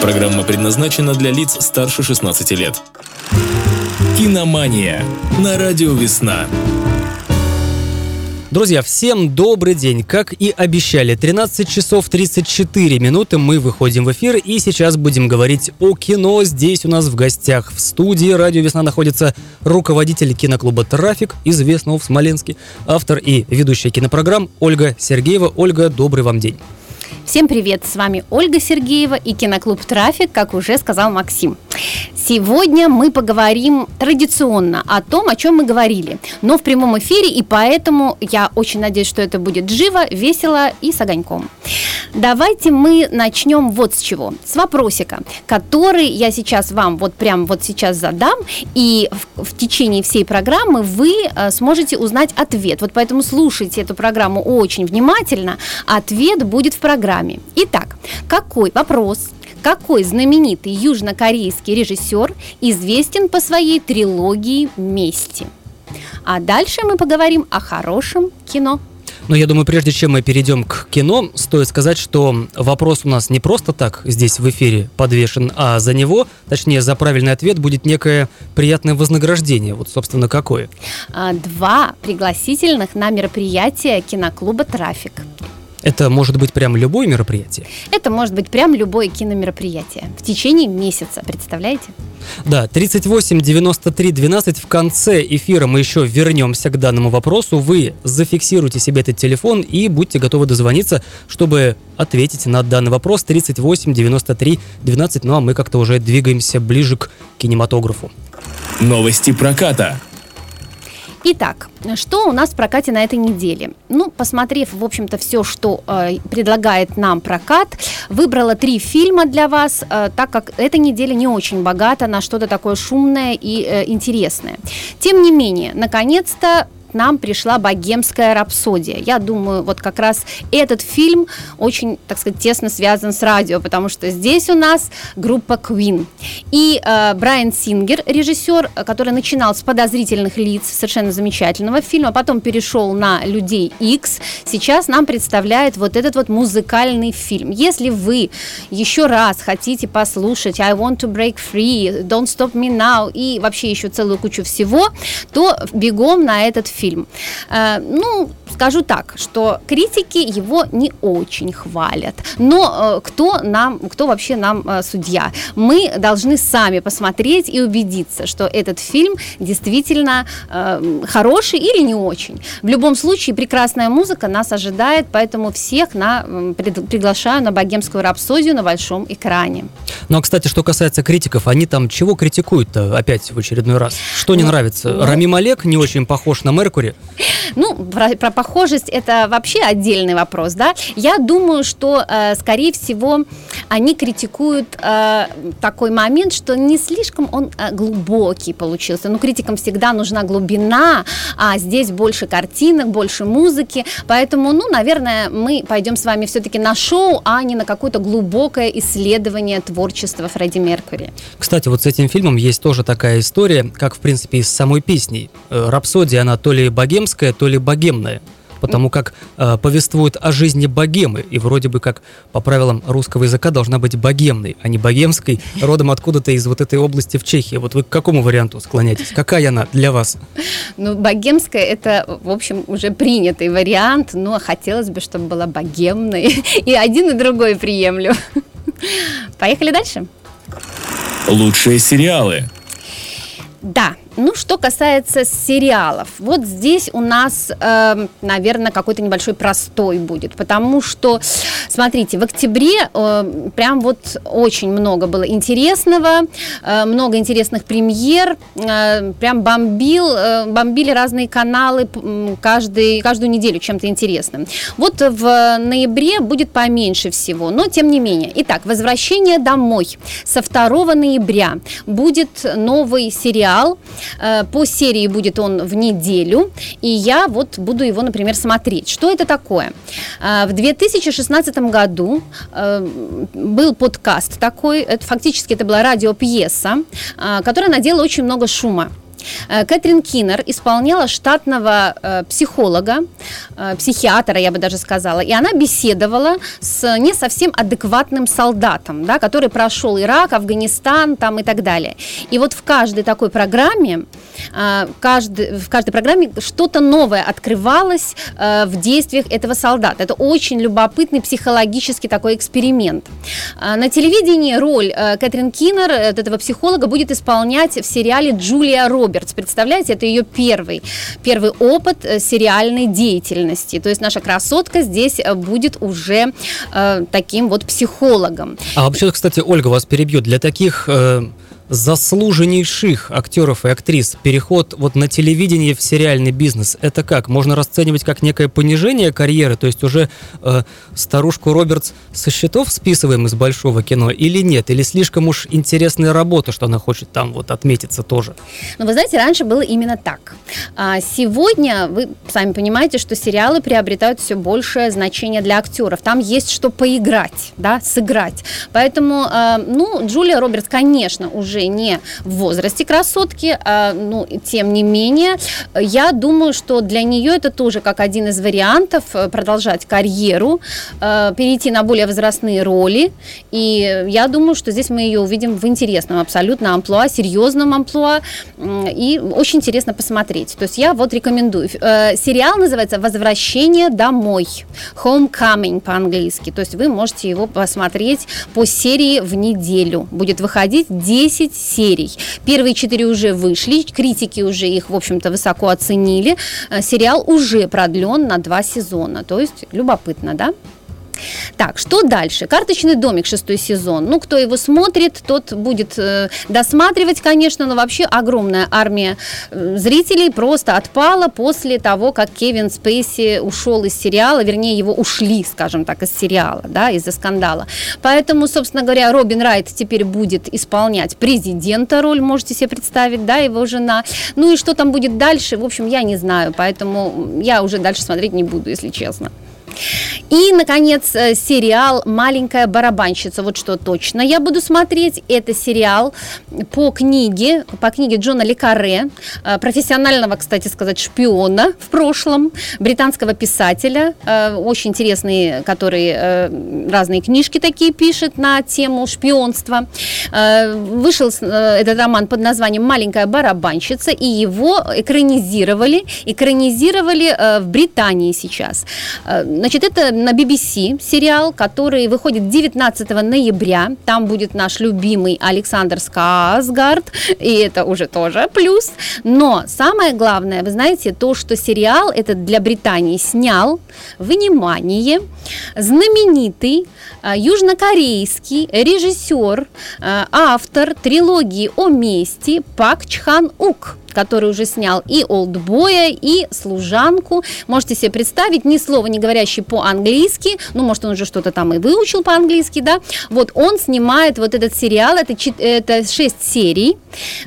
Программа предназначена для лиц старше 16 лет. Киномания на радио «Весна». Друзья, всем добрый день. Как и обещали, 13 часов 34 минуты мы выходим в эфир и сейчас будем говорить о кино. Здесь у нас в гостях в студии «Радио Весна» находится руководитель киноклуба «Трафик», известного в Смоленске, автор и ведущая кинопрограмм Ольга Сергеева. Ольга, добрый вам день. Всем привет! С вами Ольга Сергеева и киноклуб «Трафик», как уже сказал Максим. Сегодня мы поговорим традиционно о том, о чем мы говорили, но в прямом эфире, и поэтому я очень надеюсь, что это будет живо, весело и с огоньком. Давайте мы начнем вот с чего. С вопросика, который я сейчас вам вот прям вот сейчас задам, и в, в течение всей программы вы э, сможете узнать ответ. Вот поэтому слушайте эту программу очень внимательно. Ответ будет в программе. Итак, какой вопрос какой знаменитый южнокорейский режиссер известен по своей трилогии «Мести»? А дальше мы поговорим о хорошем кино. Но я думаю, прежде чем мы перейдем к кино, стоит сказать, что вопрос у нас не просто так здесь в эфире подвешен, а за него, точнее, за правильный ответ будет некое приятное вознаграждение. Вот, собственно, какое? А, два пригласительных на мероприятие киноклуба «Трафик». Это может быть прям любое мероприятие? Это может быть прям любое киномероприятие в течение месяца, представляете? Да, 38 93 12 в конце эфира мы еще вернемся к данному вопросу. Вы зафиксируйте себе этот телефон и будьте готовы дозвониться, чтобы ответить на данный вопрос 38 93 12. Ну а мы как-то уже двигаемся ближе к кинематографу. Новости проката. Итак, что у нас в прокате на этой неделе? Ну, посмотрев, в общем-то, все, что э, предлагает нам прокат, выбрала три фильма для вас, э, так как эта неделя не очень богата на что-то такое шумное и э, интересное. Тем не менее, наконец-то нам пришла «Богемская рапсодия». Я думаю, вот как раз этот фильм очень, так сказать, тесно связан с радио, потому что здесь у нас группа Queen. И э, Брайан Сингер, режиссер, который начинал с подозрительных лиц, совершенно замечательного фильма, потом перешел на «Людей X», сейчас нам представляет вот этот вот музыкальный фильм. Если вы еще раз хотите послушать «I want to break free», «Don't stop me now» и вообще еще целую кучу всего, то бегом на этот фильм фильм. Э, ну, скажу так, что критики его не очень хвалят. Но э, кто нам, кто вообще нам э, судья? Мы должны сами посмотреть и убедиться, что этот фильм действительно хороший или не очень. В любом случае, прекрасная музыка нас ожидает, поэтому всех на, приглашаю на богемскую рапсодию на большом экране. Ну, а, кстати, что касается критиков, они там чего критикуют-то опять в очередной раз? Что не ну, нравится? Ну, Рами Малек не очень похож на Меркури? Ну, про, про похожесть это вообще отдельный вопрос, да. Я думаю, что, э, скорее всего, они критикуют э, такой момент, что не слишком он э, глубокий получился. Ну, критикам всегда нужна глубина, а здесь больше картинок, больше музыки. Поэтому, ну, наверное, мы пойдем с вами все-таки на шоу, а не на какое-то глубокое исследование творчества Фредди Меркури. Кстати, вот с этим фильмом есть тоже такая история, как, в принципе, и с самой песней. Рапсодия, она то ли богемская, то ли богемная потому как э, повествует о жизни богемы, и вроде бы как по правилам русского языка должна быть богемной, а не богемской, родом откуда-то из вот этой области в Чехии. Вот вы к какому варианту склоняетесь? Какая она для вас? Ну, богемская – это, в общем, уже принятый вариант, но хотелось бы, чтобы была богемной, и один, и другой приемлю. Поехали дальше. Лучшие сериалы. Да, ну, что касается сериалов, вот здесь у нас, э, эм, наверное, какой-то небольшой простой будет, потому что, смотрите, в октябре э, прям вот очень много было интересного, э, много интересных премьер, э, прям бомбил, э, бомбили разные каналы каждый, каждую неделю чем-то интересным. Вот в ноябре будет поменьше всего, но тем не менее. Итак, «Возвращение домой» со 2 ноября будет новый сериал, Э, по серии будет он в неделю, и я вот буду его, например, смотреть. Что это такое? Э, в 2016 году э, был подкаст такой, это фактически это была радиопьеса, которая надела очень много шума. Э, Кэтрин Киннер исполняла штатного э, психолога, э, психиатра, я бы даже сказала, и она беседовала с не совсем адекватным солдатом, да, который прошел Ирак, Афганистан там и так далее. И вот в каждой такой программе, э, каждый, в каждой программе что-то новое открывалось э, в действиях этого солдата. Это очень любопытный психологический такой эксперимент. Э, на телевидении роль э, Кэтрин Киннер, э, этого психолога, будет исполнять в сериале Джулия Робертс. Представляете, это ее первый, первый опыт э, сериальной деятельности. То есть наша красотка здесь э, будет уже э, таким вот психологом. А вообще, кстати, Ольга вас перебьет. Для таких э, заслуженнейших актеров и актрис переход вот на телевидение в сериальный бизнес, это как? Можно расценивать как некое понижение карьеры, то есть уже э, старушку Робертс со счетов списываем из большого кино или нет? Или слишком уж интересная работа, что она хочет там вот отметиться тоже? Но вы знаете, раньше было именно так. А сегодня вы сами понимаете, что сериалы приобретают все большее значение для актеров. Там есть что поиграть, да, сыграть. Поэтому, э, ну, Джулия Робертс, конечно, уже не в возрасте красотки, а, ну, тем не менее, я думаю, что для нее это тоже как один из вариантов э, продолжать карьеру, э, перейти на более возрастные роли. И я думаю, что здесь мы ее увидим в интересном абсолютно амплуа, серьезном амплуа. И очень интересно посмотреть. То есть я вот рекомендую. Э, Сериал называется «Возвращение домой». Homecoming по-английски. То есть вы можете его посмотреть по серии в неделю. Будет выходить 10 серий. Первые четыре уже вышли, критики уже их, в общем-то, высоко оценили. Э, Сериал уже продлен на два сезона. То есть любопытно, да? Так, что дальше? Карточный домик, шестой сезон. Ну, кто его смотрит, тот будет э, досматривать, конечно, но вообще огромная армия э, зрителей просто отпала после того, как Кевин Спейси ушел из сериала, вернее, его ушли, скажем так, из сериала, да, из-за скандала. Поэтому, собственно говоря, Робин Райт теперь будет исполнять президента роль, можете себе представить, да, его жена. Ну и что там будет дальше, в общем, я не знаю, поэтому я уже дальше смотреть не буду, если честно. И, наконец, э, сериал «Маленькая барабанщица». Вот что точно я буду смотреть. Это сериал по книге, по книге Джона Лекаре, э, профессионального, кстати сказать, шпиона в прошлом, британского писателя, э, очень интересный, который разные книжки такие пишет на тему шпионства. Вышел этот роман под названием «Маленькая барабанщица», и его экранизировали, экранизировали в Британии сейчас. Значит, это на BBC сериал, который выходит 19 ноября. Там будет наш любимый Александр Сказгард, и это уже тоже плюс. Но самое главное, вы знаете, то, что сериал этот для Британии снял, внимание, знаменитый э, южнокорейский режиссер, э, автор трилогии о мести Пак Чхан Ук который уже снял и «Олдбоя», и «Служанку». Можете себе представить, ни слова не говорящий по-английски, ну, может, он уже что-то там и выучил по-английски, да, вот он снимает вот этот сериал, это, это 6 серий,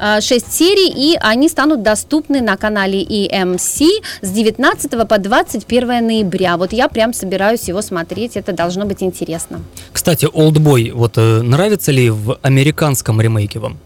э, 6 серий, и они станут доступны на канале EMC с 19 по 21 ноября. Вот я прям собираюсь его смотреть, это должно быть интересно. Кстати, «Олдбой» вот э, нравится ли в американском ремейке вам?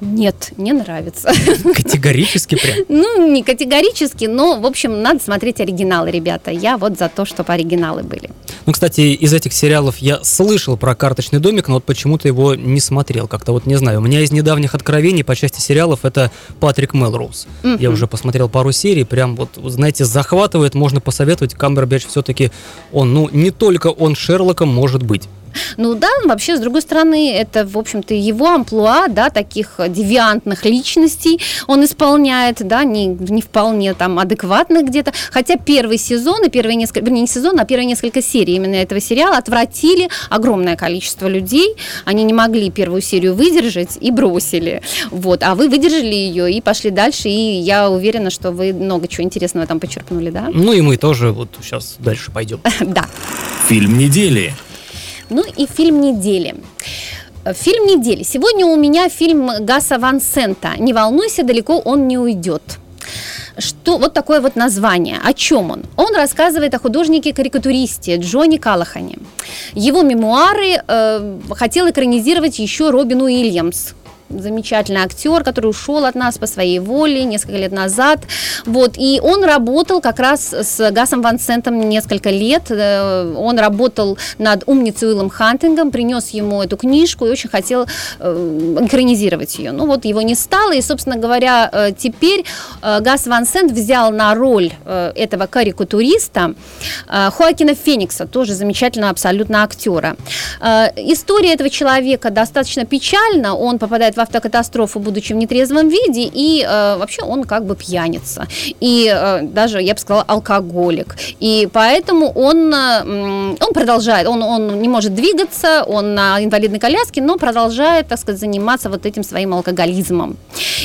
Нет, не нравится. Категорически прям. Ну, не категорически, но, в общем, надо смотреть оригиналы, ребята. Я вот за то, чтобы оригиналы были. Ну, кстати, из этих сериалов я слышал про «Карточный домик», но вот почему-то его не смотрел. Как-то вот не знаю. У меня из недавних откровений по части сериалов это Патрик Мелроуз. Я уже посмотрел пару серий, прям вот, знаете, захватывает, можно посоветовать. Камбербэтч все-таки он, ну, не только он Шерлоком может быть. Ну да, вообще, с другой стороны, это, в общем-то, его амплуа, да, таких девиантных личностей он исполняет, да, не, не вполне там адекватных где-то. Хотя первый сезон и первые несколько, вернее, не сезон, а первые несколько серий именно этого сериала отвратили огромное количество людей. Они не могли первую серию выдержать и бросили. Вот, а вы выдержали ее и пошли дальше, и я уверена, что вы много чего интересного там почерпнули, да? Ну и мы тоже вот сейчас дальше пойдем. Да. Фильм недели. Ну и фильм недели. Э, Фильм недели. Сегодня у меня фильм Гаса Ван Сента. Не волнуйся, далеко он не уйдет. Что вот такое вот название? О чем он? Он рассказывает о художнике-карикатуристе Джонни Калахане. Его мемуары э, хотел экранизировать еще Робин Уильямс. Замечательный актер, который ушел от нас по своей воле несколько лет назад. Вот, и он работал как раз с Гасом Ван Сентом несколько лет. Э, он работал над «Умницей Уиллом Хантингом», принес ему эту книжку и очень хотел э, экранизировать ее. Ну вот его не стало, и, собственно говоря, э, теперь Гас Ван Сент взял на роль этого карикатуриста Хоакина Феникса, тоже замечательного абсолютно актера. История этого человека достаточно печальна, он попадает в автокатастрофу, будучи в нетрезвом виде, и вообще он как бы пьяница, и даже, я бы сказала, алкоголик. И поэтому он, он продолжает, он, он не может двигаться, он на инвалидной коляске, но продолжает, так сказать, заниматься вот этим своим алкоголизмом.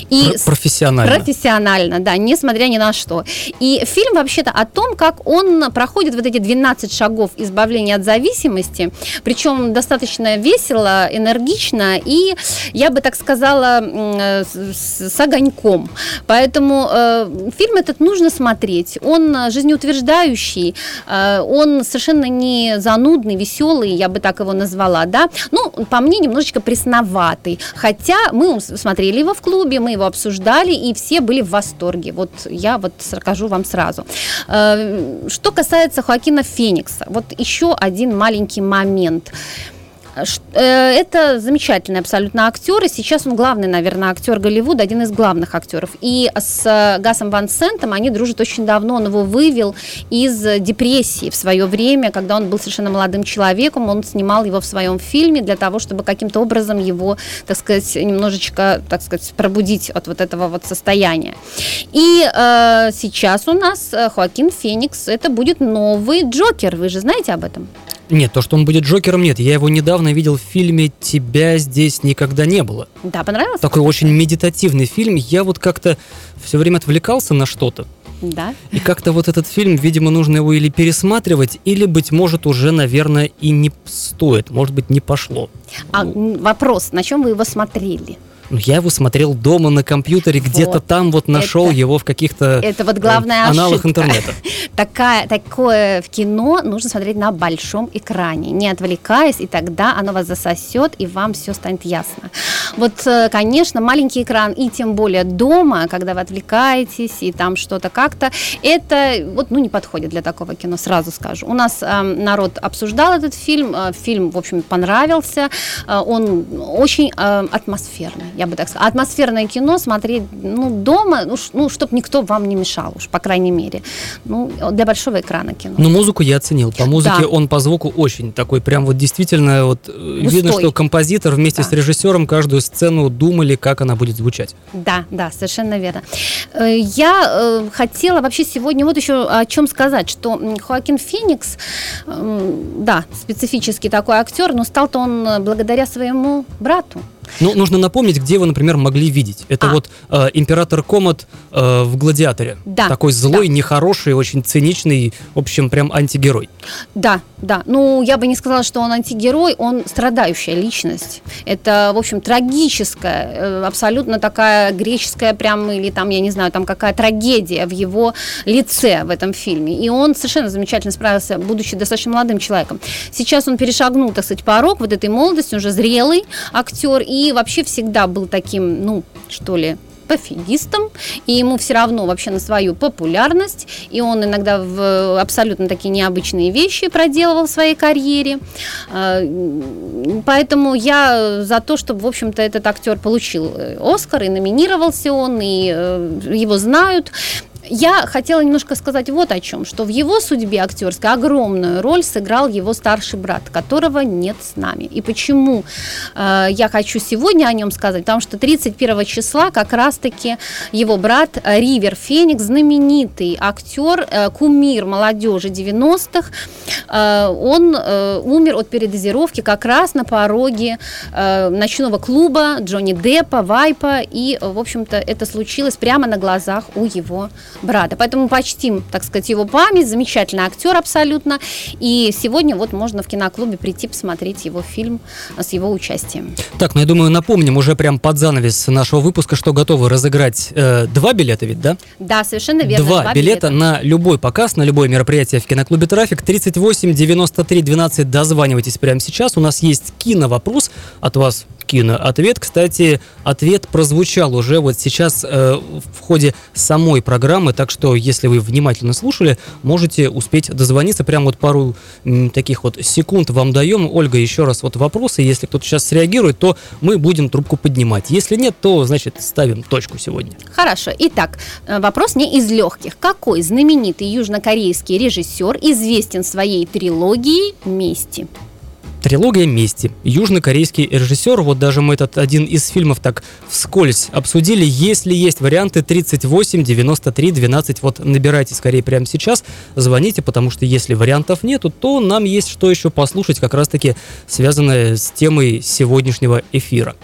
И профессионально. Профессионально, да, несмотря ни на что. И фильм вообще-то о том, как он проходит вот эти 12 шагов избавления от зависимости, причем достаточно весело, энергично и, я бы так сказала, с, с огоньком. Поэтому э, фильм этот нужно смотреть. Он жизнеутверждающий, э, он совершенно не занудный, веселый, я бы так его назвала, да. Ну, по мне, немножечко пресноватый. Хотя мы смотрели его в клубе, мы его обсуждали, и все были в восторге. Вот я вот скажу вам сразу. Э, что касается Хоакина Феникса, вот еще один маленький момент. Э, это замечательный абсолютно актер, и сейчас он главный, наверное, актер Голливуда, один из главных актеров. И с э, Гасом Ван Сентом они дружат очень давно, он его вывел из депрессии в свое время, когда он был совершенно молодым человеком, он снимал его в своем фильме для того, чтобы каким-то образом его, так сказать, немножечко, так сказать, пробудить от вот этого вот состояния. И э, сейчас у нас э, Хоакин Феникс, это будет новый Джокер, вы же знаете об этом? Нет, то, что он будет Джокером, нет. Я его недавно видел в фильме «Тебя здесь никогда не было». Да, понравился? Такой очень медитативный фильм. Я вот как-то все время отвлекался на что-то. Да. И как-то вот этот фильм, видимо, нужно его или пересматривать, или, быть может, уже, наверное, и не стоит. Может быть, не пошло. А вопрос, на чем вы его смотрели? Ну, я его смотрел дома на компьютере, вот. где-то там вот нашел это, его в каких-то это вот главная э, аналогах ошибка. интернета. Такая, такое в кино нужно смотреть на большом экране, не отвлекаясь, и тогда оно вас засосет, и вам все станет ясно. Вот, э, конечно, маленький экран, и тем более дома, когда вы отвлекаетесь, и там что-то как-то, это вот, ну, не подходит для такого кино, сразу скажу. У нас э, народ обсуждал этот фильм, э, фильм, в общем, понравился, э, он очень э, атмосферный я бы так сказала. Атмосферное кино смотреть ну, дома, ну, ну чтобы никто вам не мешал уж, по крайней мере. Ну, для большого экрана кино. Но музыку я оценил. По музыке да. он по звуку очень такой, прям вот действительно, вот э, Густой. видно, что композитор вместе да. с режиссером каждую сцену думали, как она будет звучать. Да, да, совершенно верно. Э, я э, хотела вообще сегодня вот еще о чем сказать, что Хоакин Феникс, да, специфический такой актер, но стал-то он благодаря своему брату. Ну, нужно напомнить, где вы, например, могли видеть. Это а. вот э, император Комод э, в «Гладиаторе». Да. Такой злой, да. нехороший, очень циничный, в общем, прям антигерой. Да, да. Ну, я бы не сказала, что он антигерой, он страдающая личность. Это, в общем, трагическая, э, абсолютно такая греческая прям, или там, я не знаю, там какая трагедия в его лице в этом фильме. И он совершенно замечательно справился, будучи достаточно молодым человеком. Сейчас он перешагнул, так сказать, порог вот этой молодости, уже зрелый актер, и вообще всегда был таким, ну, что ли, пофигистом, и ему все равно вообще на свою популярность, и он иногда в абсолютно такие необычные вещи проделывал в своей карьере. А, поэтому я за то, чтобы, в общем-то, этот актер получил э, Оскар, и номинировался он, и э, его знают. Я хотела немножко сказать вот о чем, что в его судьбе актерской огромную роль сыграл его старший брат, которого нет с нами. И почему э, я хочу сегодня о нем сказать? Потому что 31 числа как раз-таки его брат Ривер Феникс, знаменитый актер, э, кумир молодежи 90-х, э, он э, умер от передозировки как раз на пороге э, ночного клуба Джонни Деппа, Вайпа, и, в общем-то, это случилось прямо на глазах у его брата. Поэтому почтим, так сказать, его память. Замечательный актер абсолютно. И сегодня вот можно в киноклубе прийти посмотреть его фильм с его участием. Так, ну я думаю, напомним уже прям под занавес нашего выпуска, что готовы разыграть э, два билета ведь, да? Да, совершенно верно. Два, два билета, билета на любой показ, на любое мероприятие в киноклубе «Трафик». 38 93 12 дозванивайтесь прямо сейчас. У нас есть киновопрос от вас киноответ. Кстати, ответ прозвучал уже вот сейчас э, в ходе самой программы, так что если вы внимательно слушали, можете успеть дозвониться. Прям вот пару м, таких вот секунд вам даем. Ольга, еще раз вот вопросы. Если кто-то сейчас среагирует, то мы будем трубку поднимать. Если нет, то, значит, ставим точку сегодня. Хорошо. Итак, э, вопрос не из легких. Какой знаменитый южнокорейский режиссер известен своей трилогией «Мести»? Трилогия «Мести». Южнокорейский режиссер, вот даже мы этот один из фильмов так вскользь обсудили. Если есть варианты 38, 93, 12, вот набирайте скорее прямо сейчас, звоните, потому что если вариантов нету, то нам есть что еще послушать, как раз-таки связанное с темой сегодняшнего эфира.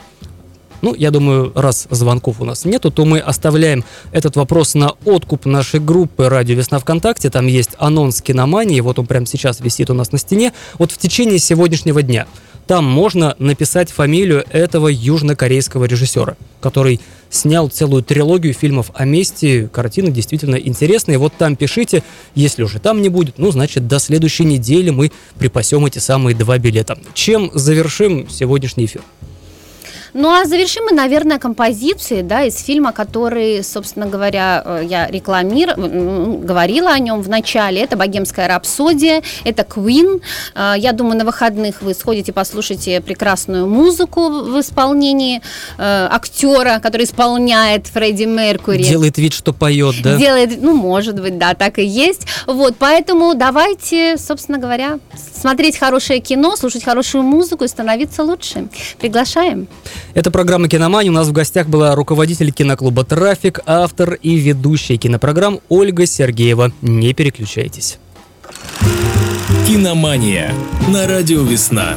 Ну, я думаю, раз звонков у нас нету, то мы оставляем этот вопрос на откуп нашей группы «Радио Весна ВКонтакте». Там есть анонс киномании, вот он прямо сейчас висит у нас на стене. Вот в течение сегодняшнего дня там можно написать фамилию этого южнокорейского режиссера, который снял целую трилогию фильмов о мести. Картины действительно интересные. Вот там пишите. Если уже там не будет, ну, значит, до следующей недели мы припасем эти самые два билета. Чем завершим сегодняшний эфир? Ну а завершим мы, наверное, композицией, да, из фильма, который, собственно говоря, э, я рекламировала, говорила о нем в начале. Это «Богемская рапсодия», это Queen. Э, я думаю, на выходных вы сходите, послушайте прекрасную музыку в исполнении э, актера, который исполняет Фредди Меркури. Делает вид, что поет, да? Делает, ну, может быть, да, так и есть. Вот, поэтому давайте, собственно говоря, смотреть хорошее кино, слушать хорошую музыку и становиться лучше. Приглашаем. Это программа «Киномания». У нас в гостях была руководитель киноклуба «Трафик», автор и ведущая кинопрограмм Ольга Сергеева. Не переключайтесь. Киномания на радио «Весна».